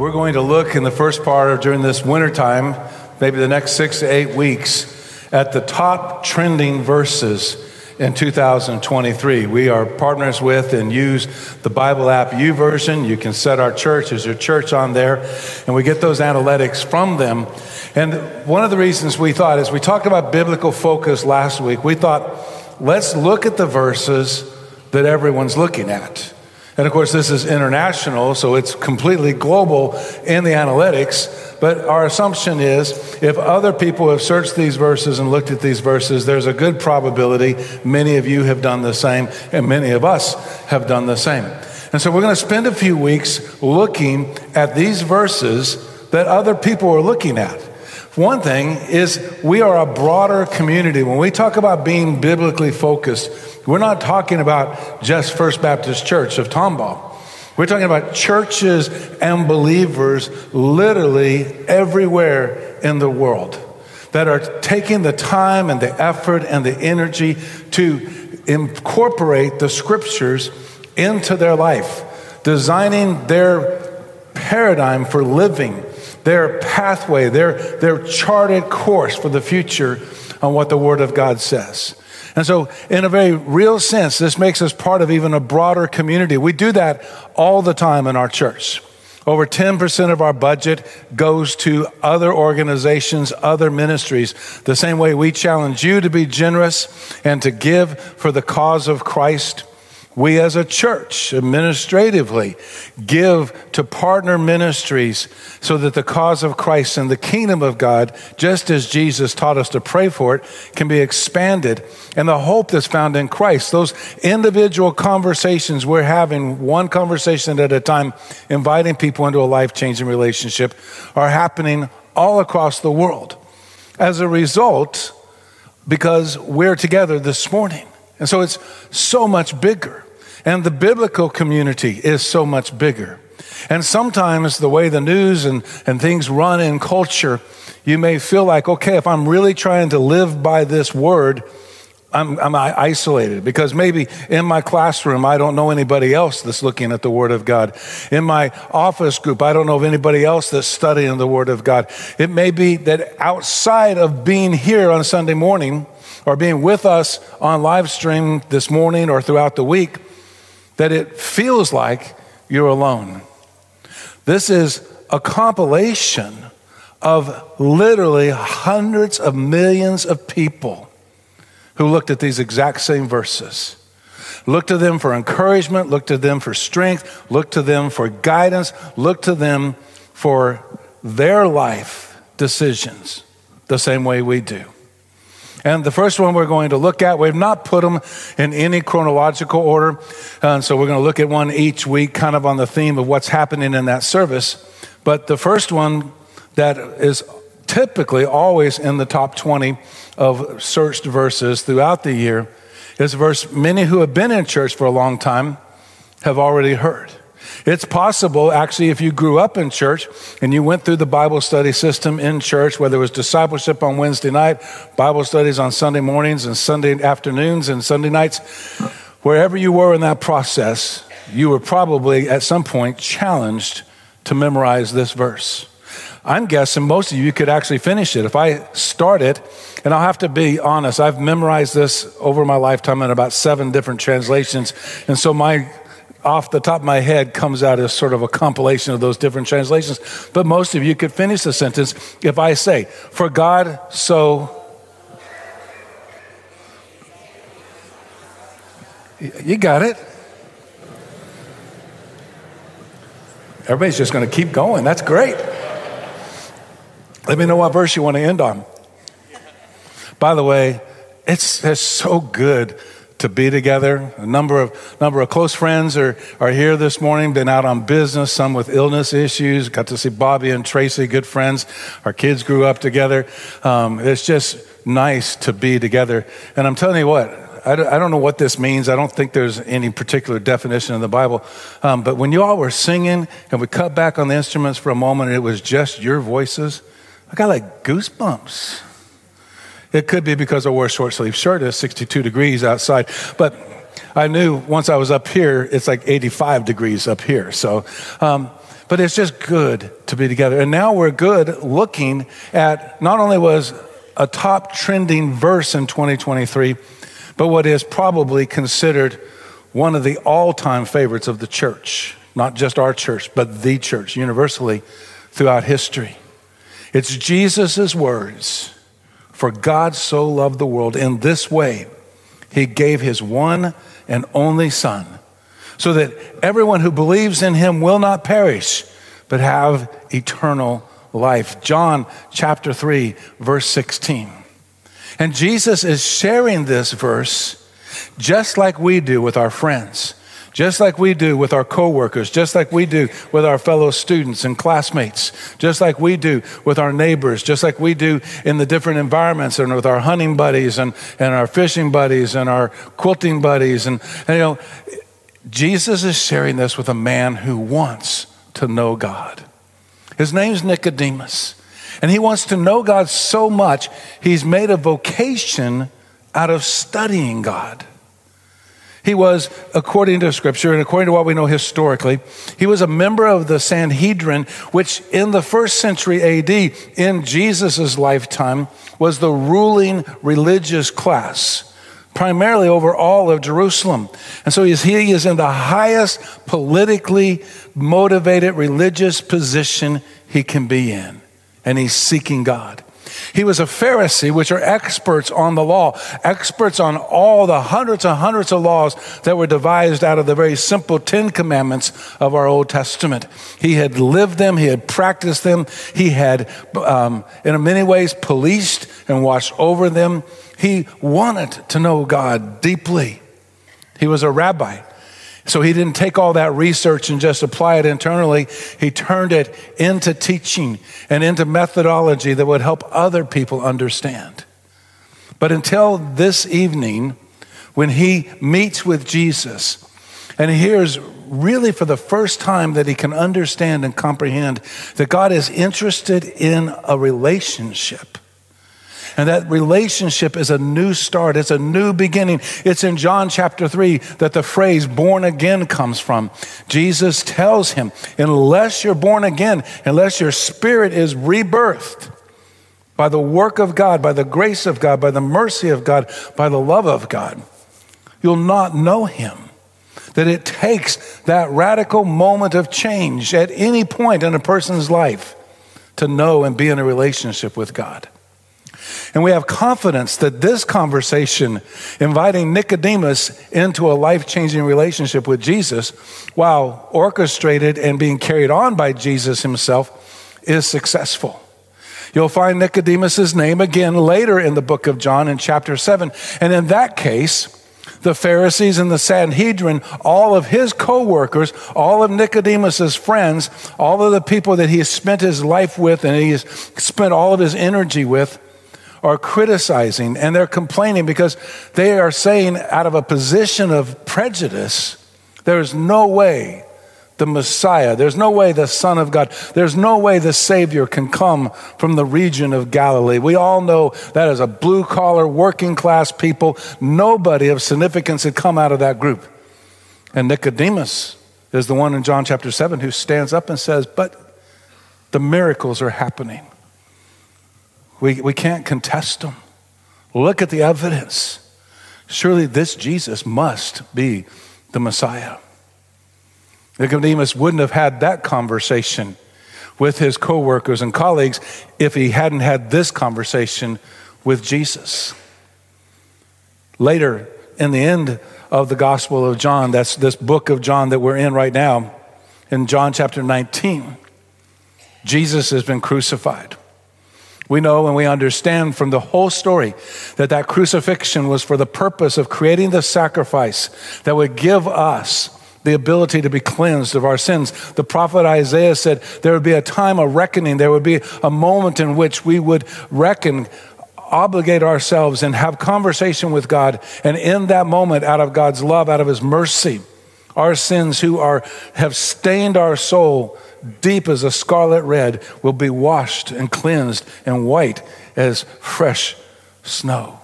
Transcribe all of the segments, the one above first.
We're going to look in the first part of during this wintertime, maybe the next six to eight weeks, at the top trending verses in 2023. We are partners with and use the Bible app YouVersion. You can set our church as your church on there, and we get those analytics from them. And one of the reasons we thought, as we talked about biblical focus last week, we thought, let's look at the verses that everyone's looking at. And of course, this is international, so it's completely global in the analytics. But our assumption is if other people have searched these verses and looked at these verses, there's a good probability many of you have done the same, and many of us have done the same. And so we're going to spend a few weeks looking at these verses that other people are looking at. One thing is we are a broader community. When we talk about being biblically focused, we're not talking about just First Baptist Church of Tomball. We're talking about churches and believers literally everywhere in the world that are taking the time and the effort and the energy to incorporate the scriptures into their life, designing their paradigm for living, their pathway, their, their charted course for the future on what the Word of God says. And so, in a very real sense, this makes us part of even a broader community. We do that all the time in our church. Over 10% of our budget goes to other organizations, other ministries, the same way we challenge you to be generous and to give for the cause of Christ we as a church administratively give to partner ministries so that the cause of Christ and the kingdom of God, just as Jesus taught us to pray for it, can be expanded. And the hope that's found in Christ, those individual conversations we're having, one conversation at a time, inviting people into a life changing relationship, are happening all across the world. As a result, because we're together this morning. And so it's so much bigger. And the biblical community is so much bigger. And sometimes the way the news and, and things run in culture, you may feel like, okay, if I'm really trying to live by this word, I'm, I'm isolated because maybe in my classroom, I don't know anybody else that's looking at the Word of God. In my office group, I don't know of anybody else that's studying the Word of God. It may be that outside of being here on Sunday morning, or being with us on live stream this morning or throughout the week, that it feels like you're alone. This is a compilation of literally hundreds of millions of people who looked at these exact same verses. Look to them for encouragement, look to them for strength, look to them for guidance, look to them for their life decisions the same way we do. And the first one we're going to look at, we've not put them in any chronological order. And so we're going to look at one each week, kind of on the theme of what's happening in that service. But the first one that is typically always in the top 20 of searched verses throughout the year is a verse many who have been in church for a long time have already heard. It's possible, actually, if you grew up in church and you went through the Bible study system in church, whether it was discipleship on Wednesday night, Bible studies on Sunday mornings and Sunday afternoons and Sunday nights, wherever you were in that process, you were probably at some point challenged to memorize this verse. I'm guessing most of you could actually finish it. If I start it, and I'll have to be honest, I've memorized this over my lifetime in about seven different translations. And so my off the top of my head comes out as sort of a compilation of those different translations. But most of you could finish the sentence if I say, For God so. You got it. Everybody's just going to keep going. That's great. Let me know what verse you want to end on. By the way, it's, it's so good to be together. A number of number of close friends are, are here this morning, been out on business, some with illness issues. Got to see Bobby and Tracy, good friends. Our kids grew up together. Um, it's just nice to be together. And I'm telling you what, I don't know what this means. I don't think there's any particular definition in the Bible. Um, but when you all were singing and we cut back on the instruments for a moment and it was just your voices, I got like goosebumps. It could be because I wore a short sleeve shirt. It's 62 degrees outside. But I knew once I was up here, it's like 85 degrees up here. So, um, But it's just good to be together. And now we're good looking at not only was a top trending verse in 2023, but what is probably considered one of the all time favorites of the church, not just our church, but the church universally throughout history. It's Jesus' words For God so loved the world in this way, he gave his one and only Son, so that everyone who believes in him will not perish, but have eternal life. John chapter 3, verse 16. And Jesus is sharing this verse just like we do with our friends, just like we do with our coworkers, just like we do with our fellow students and classmates, just like we do with our neighbors, just like we do in the different environments and with our hunting buddies and, and our fishing buddies and our quilting buddies. And, and you know, Jesus is sharing this with a man who wants to know God. His name's Nicodemus. And he wants to know God so much, he's made a vocation out of studying God. He was, according to scripture and according to what we know historically, he was a member of the Sanhedrin, which in the first century AD, in Jesus' lifetime, was the ruling religious class primarily over all of Jerusalem. And so he is, he is in the highest politically motivated religious position he can be in. And he's seeking God. He was a Pharisee, which are experts on the law, experts on all the hundreds and hundreds of laws that were devised out of the very simple Ten Commandments of our Old Testament. He had lived them, he had practiced them, he had, um, in many ways, policed and watched over them. He wanted to know God deeply. He was a rabbi. So he didn't take all that research and just apply it internally. He turned it into teaching and into methodology that would help other people understand. But until this evening, when he meets with Jesus and hears really for the first time that he can understand and comprehend that God is interested in a relationship and that relationship is a new start, it's a new beginning. It's in John chapter 3 that the phrase born again comes from. Jesus tells him, unless you're born again, unless your spirit is rebirthed by the work of God, by the grace of God, by the mercy of God, by the love of God, you'll not know him that it takes that radical moment of change at any point in a person's life to know and be in a relationship with God. And we have confidence that this conversation, inviting Nicodemus into a life changing relationship with Jesus, while orchestrated and being carried on by Jesus himself, is successful. You'll find Nicodemus's name again later in the book of John in chapter 7. And in that case, the Pharisees and the Sanhedrin, all of his co-workers, all of Nicodemus's friends, all of the people that he has spent his life with and he has spent all of his energy with, are criticizing and they're complaining because they are saying, out of a position of prejudice, there's no way the Messiah, there's no way the Son of God, there's no way the Savior can come from the region of Galilee. We all know that as a blue collar, working class people, nobody of significance had come out of that group. And Nicodemus is the one in John chapter 7 who stands up and says, But the miracles are happening. We, we can't contest them. Look at the evidence. Surely this Jesus must be the Messiah. Nicodemus wouldn't have had that conversation with his coworkers and colleagues if he hadn't had this conversation with Jesus. Later, in the end of the Gospel of John, that's this book of John that we're in right now, in John chapter 19, Jesus has been crucified. We know and we understand from the whole story that that crucifixion was for the purpose of creating the sacrifice that would give us the ability to be cleansed of our sins. The prophet Isaiah said there would be a time of reckoning, there would be a moment in which we would reckon obligate ourselves and have conversation with God. And in that moment, out of God's love, out of His mercy, our sins who are, have stained our soul deep as a scarlet red, will be washed and cleansed and white as fresh snow.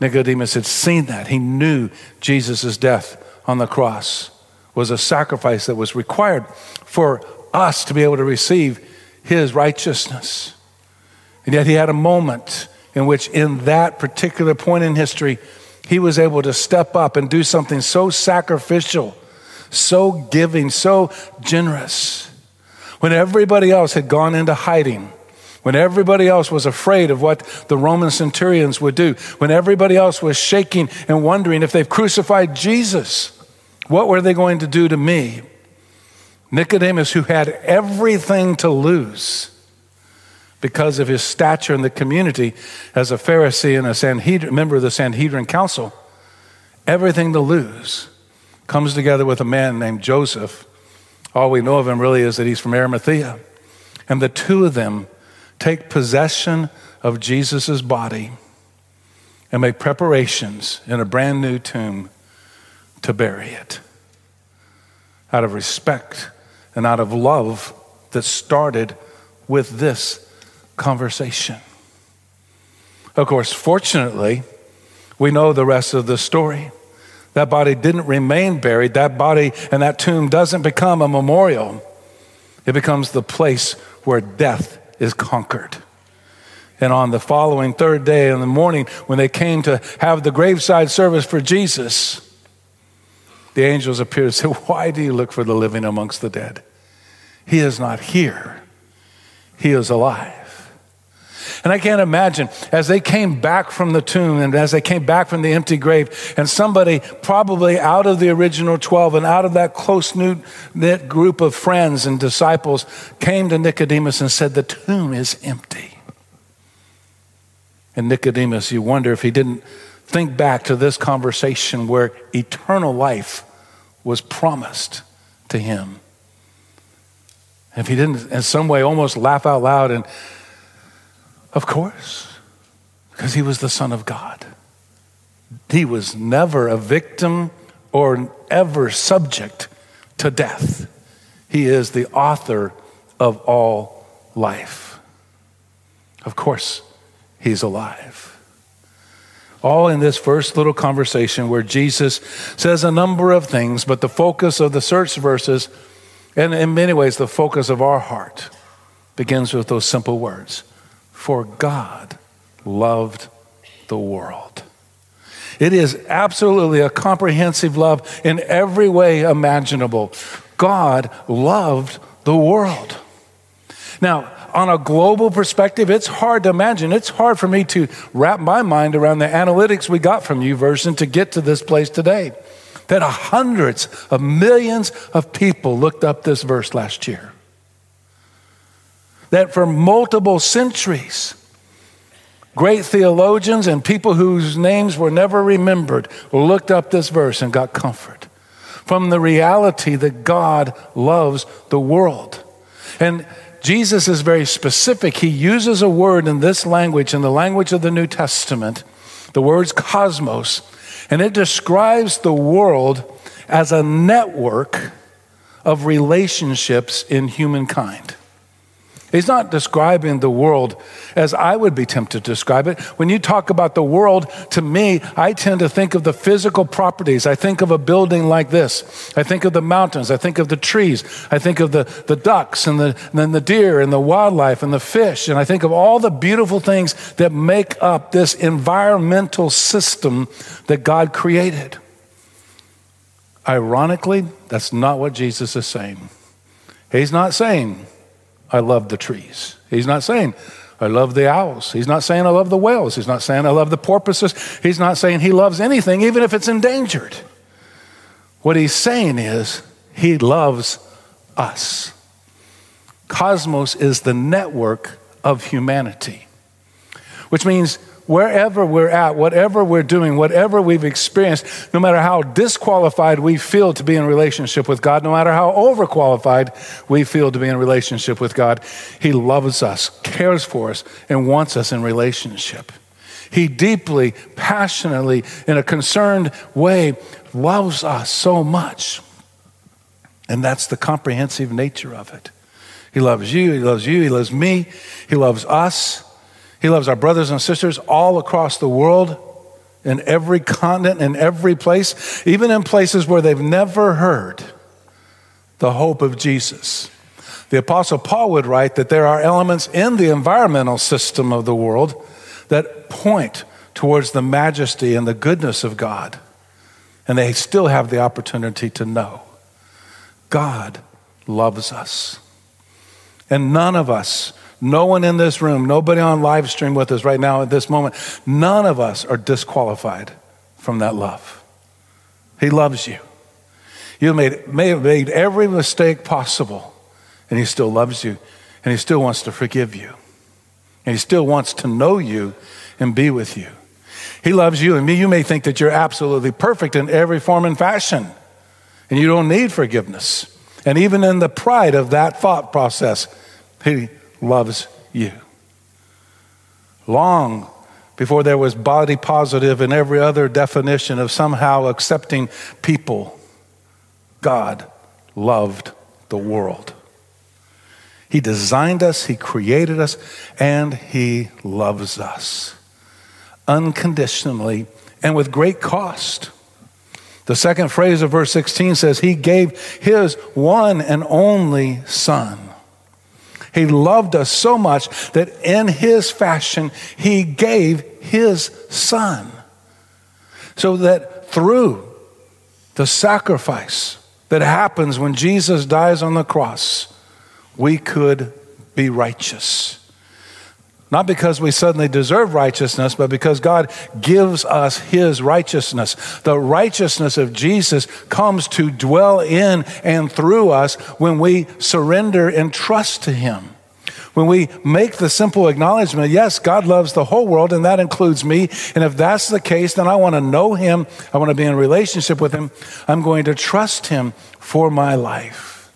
Nicodemus had seen that. He knew Jesus' death on the cross was a sacrifice that was required for us to be able to receive his righteousness. And yet he had a moment in which, in that particular point in history, he was able to step up and do something so sacrificial, so giving, so generous. When everybody else had gone into hiding, when everybody else was afraid of what the Roman centurions would do, when everybody else was shaking and wondering if they've crucified Jesus, what were they going to do to me? Nicodemus, who had everything to lose because of his stature in the community as a Pharisee and a Sanhedrin, member of the Sanhedrin Council, everything to lose, comes together with a man named Joseph. All we know of him really is that he's from Arimathea. And the two of them take possession of Jesus' body and make preparations in a brand new tomb to bury it out of respect and out of love that started with this conversation. Of course, fortunately, we know the rest of the story. That body didn't remain buried. That body and that tomb doesn't become a memorial. It becomes the place where death is conquered. And on the following third day in the morning, when they came to have the graveside service for Jesus, the angels appeared and said, Why do you look for the living amongst the dead? He is not here, he is alive. And I can't imagine as they came back from the tomb and as they came back from the empty grave, and somebody probably out of the original 12 and out of that close knit group of friends and disciples came to Nicodemus and said, The tomb is empty. And Nicodemus, you wonder if he didn't think back to this conversation where eternal life was promised to him. If he didn't, in some way, almost laugh out loud, and of course, because he was the Son of God. He was never a victim or ever subject to death. He is the author of all life. Of course, he's alive. All in this first little conversation where Jesus says a number of things, but the focus of the search verses, and in many ways, the focus of our heart, begins with those simple words For God loved the world. It is absolutely a comprehensive love in every way imaginable. God loved the world. Now, on a global perspective, it's hard to imagine. It's hard for me to wrap my mind around the analytics we got from YouVersion to get to this place today. That hundreds of millions of people looked up this verse last year. That for multiple centuries, great theologians and people whose names were never remembered looked up this verse and got comfort from the reality that God loves the world. And Jesus is very specific. He uses a word in this language, in the language of the New Testament, the word's cosmos, and it describes the world as a network of relationships in humankind. He's not describing the world as I would be tempted to describe it. When you talk about the world, to me, I tend to think of the physical properties. I think of a building like this. I think of the mountains. I think of the trees. I think of the, the ducks and the, and then the deer and the wildlife and the fish. And I think of all the beautiful things that make up this environmental system that God created. Ironically, that's not what Jesus is saying. He's not saying, I love the trees. He's not saying, I love the owls. He's not saying, I love the whales. He's not saying, I love the porpoises. He's not saying he loves anything, even if it's endangered. What he's saying is, he loves us. Cosmos is the network of humanity, which means wherever we're at, whatever we're doing, whatever we've experienced, no matter how disqualified we feel to be in relationship with God, no matter how overqualified we feel to be in relationship with God, He loves us, cares for us, and wants us in relationship. He deeply, passionately, in a concerned way, loves us so much. And that's the comprehensive nature of it. He loves you, He loves you, He loves me, He loves us. He loves our brothers and sisters all across the world, in every continent, in every place, even in places where they've never heard the hope of Jesus. The Apostle Paul would write that there are elements in the environmental system of the world that point towards the majesty and the goodness of God. And they still have the opportunity to know God loves us. And none of us, no one in this room, nobody on live stream with us right now at this moment, none of us are disqualified from that love. He loves you. You made, may have made every mistake possible and He still loves you, and He still wants to forgive you, and He still wants to know you and be with you. He loves you and me. You may think that you're absolutely perfect in every form and fashion, and you don't need forgiveness. And even in the pride of that thought process, He loves you. Long before there was body positive and every other definition of somehow accepting people, God loved the world. He designed us, He created us, and He loves us unconditionally and with great cost. The second phrase of verse 16 says, He gave His one and only Son. He loved us so much that in His fashion, He gave His Son. So that through the sacrifice that happens when Jesus dies on the cross, we could be righteous. Not because we suddenly deserve righteousness, but because God gives us His righteousness. The righteousness of Jesus comes to dwell in and through us when we surrender and trust to Him. When we make the simple acknowledgement, yes, God loves the whole world, and that includes me. And if that's the case, then I want to know Him. I want to be in relationship with Him. I'm going to trust Him for my life.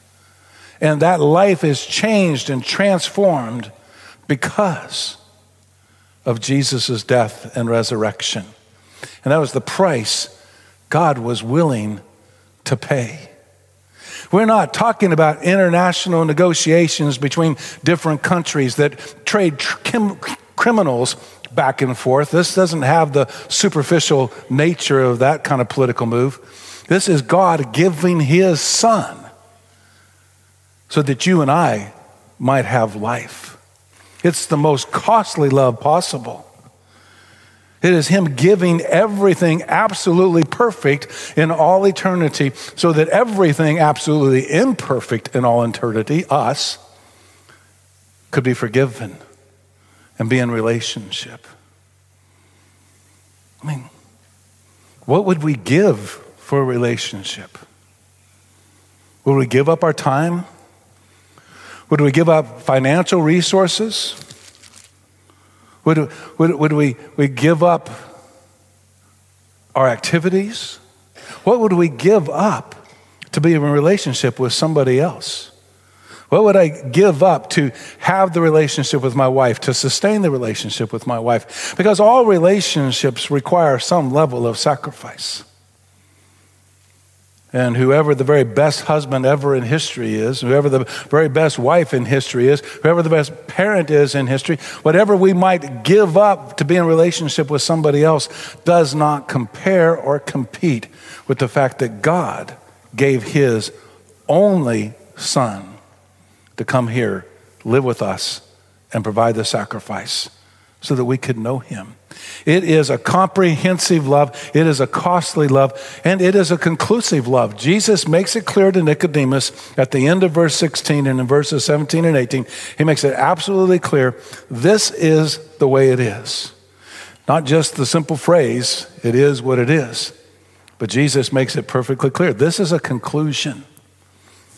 And that life is changed and transformed because of Jesus' death and resurrection. And that was the price God was willing to pay. We're not talking about international negotiations between different countries that trade criminals back and forth. This doesn't have the superficial nature of that kind of political move. This is God giving his son so that you and I might have life. It's the most costly love possible. It is Him giving everything absolutely perfect in all eternity, so that everything absolutely imperfect in all eternity, us, could be forgiven and be in relationship. I mean, what would we give for a relationship? Would we give up our time? Would we give up financial resources? Would, would, would we, we give up our activities? What would we give up to be in a relationship with somebody else? What would I give up to have the relationship with my wife, to sustain the relationship with my wife? Because all relationships require some level of sacrifice. And whoever the very best husband ever in history is, whoever the very best wife in history is, whoever the best parent is in history, whatever we might give up to be in relationship with somebody else does not compare or compete with the fact that God gave his only son to come here, live with us, and provide the sacrifice so that we could know him. It is a comprehensive love, it is a costly love, and it is a conclusive love. Jesus makes it clear to Nicodemus at the end of verse 16 and in verses 17 and 18. He makes it absolutely clear this is the way it is. Not just the simple phrase, it is what it is, but Jesus makes it perfectly clear. This is a conclusion,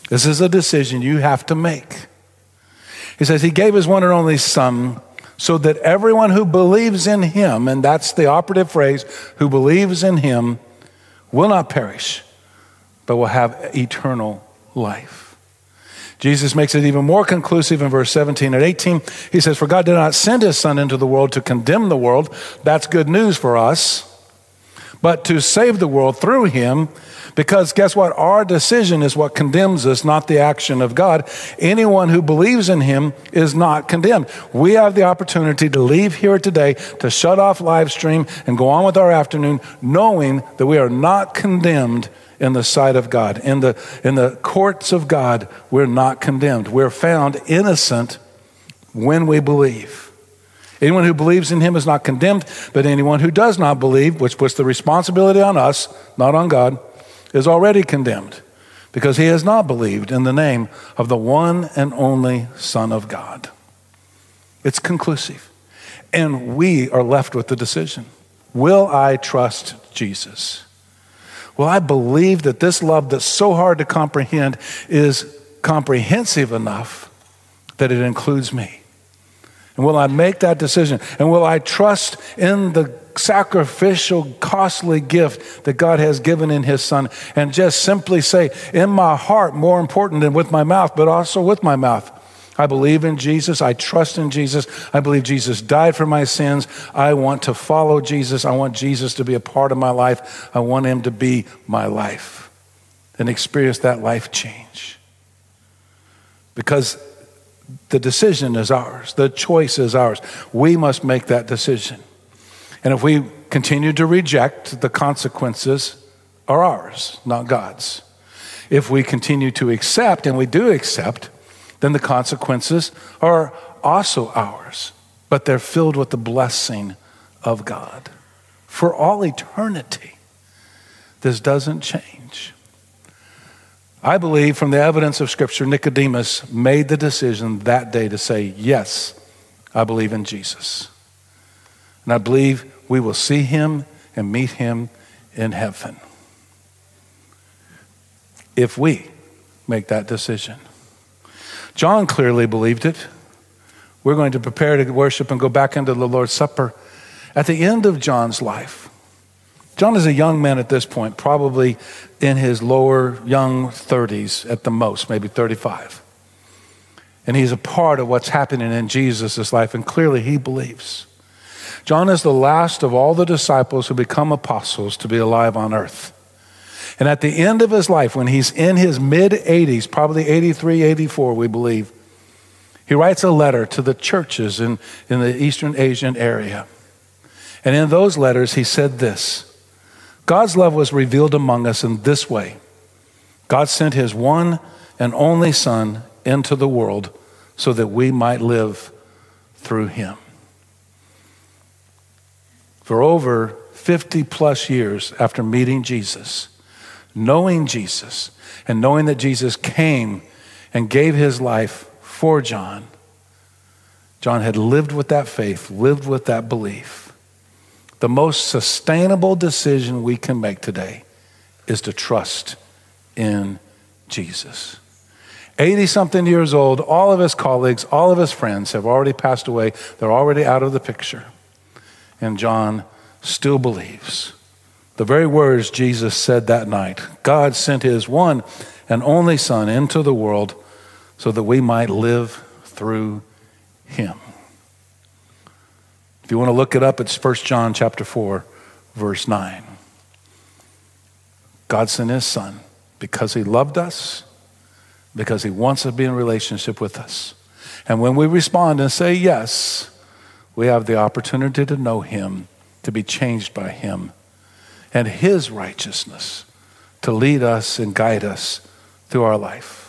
this is a decision you have to make. He says, He gave His one and only Son so that everyone who believes in him, and that's the operative phrase, who believes in him, will not perish, but will have eternal life. Jesus makes it even more conclusive in verse 17 and 18. He says, For God did not send his Son into the world to condemn the world. That's good news for us. but to save the world through him. Because guess what? Our decision is what condemns us, not the action of God. Anyone who believes in him is not condemned. We have the opportunity to leave here today, to shut off live stream and go on with our afternoon, knowing that we are not condemned in the sight of God. In the, in the courts of God, we're not condemned. We're found innocent when we believe. Anyone who believes in him is not condemned, but anyone who does not believe, which puts the responsibility on us, not on God, is already condemned because he has not believed in the name of the one and only Son of God. It's conclusive. And we are left with the decision Will I trust Jesus? Will I believe that this love that's so hard to comprehend is comprehensive enough that it includes me? And will I make that decision? And will I trust in the sacrificial, costly gift that God has given in His Son and just simply say, in my heart, more important than with my mouth, but also with my mouth? I believe in Jesus. I trust in Jesus. I believe Jesus died for my sins. I want to follow Jesus. I want Jesus to be a part of my life. I want Him to be my life and experience that life change. Because the decision is ours, the choice is ours. We must make that decision. And if we continue to reject, the consequences are ours, not God's. If we continue to accept, and we do accept, then the consequences are also ours, but they're filled with the blessing of God for all eternity. This doesn't change. I believe from the evidence of Scripture, Nicodemus made the decision that day to say, Yes, I believe in Jesus. And I believe we will see him and meet him in heaven if we make that decision. John clearly believed it. We're going to prepare to worship and go back into the Lord's Supper. At the end of John's life, John is a young man at this point, probably in his lower young 30s at the most, maybe 35. And he's a part of what's happening in Jesus' life, and clearly he believes. John is the last of all the disciples who become apostles to be alive on earth. And at the end of his life, when he's in his mid 80s, probably 83, 84, we believe, he writes a letter to the churches in, in the Eastern Asian area. And in those letters, he said this God's love was revealed among us in this way God sent his one and only Son into the world so that we might live through him. For over 50 plus years after meeting Jesus, knowing Jesus, and knowing that Jesus came and gave his life for John, John had lived with that faith, lived with that belief. The most sustainable decision we can make today is to trust in Jesus. 80 something years old, all of his colleagues, all of his friends have already passed away. They're already out of the picture. And John still believes. The very words Jesus said that night God sent his one and only Son into the world so that we might live through him. If you want to look it up, it's 1 John chapter 4, verse 9. God sent his son because he loved us, because he wants to be in relationship with us. And when we respond and say yes, we have the opportunity to know him, to be changed by him, and his righteousness to lead us and guide us through our life.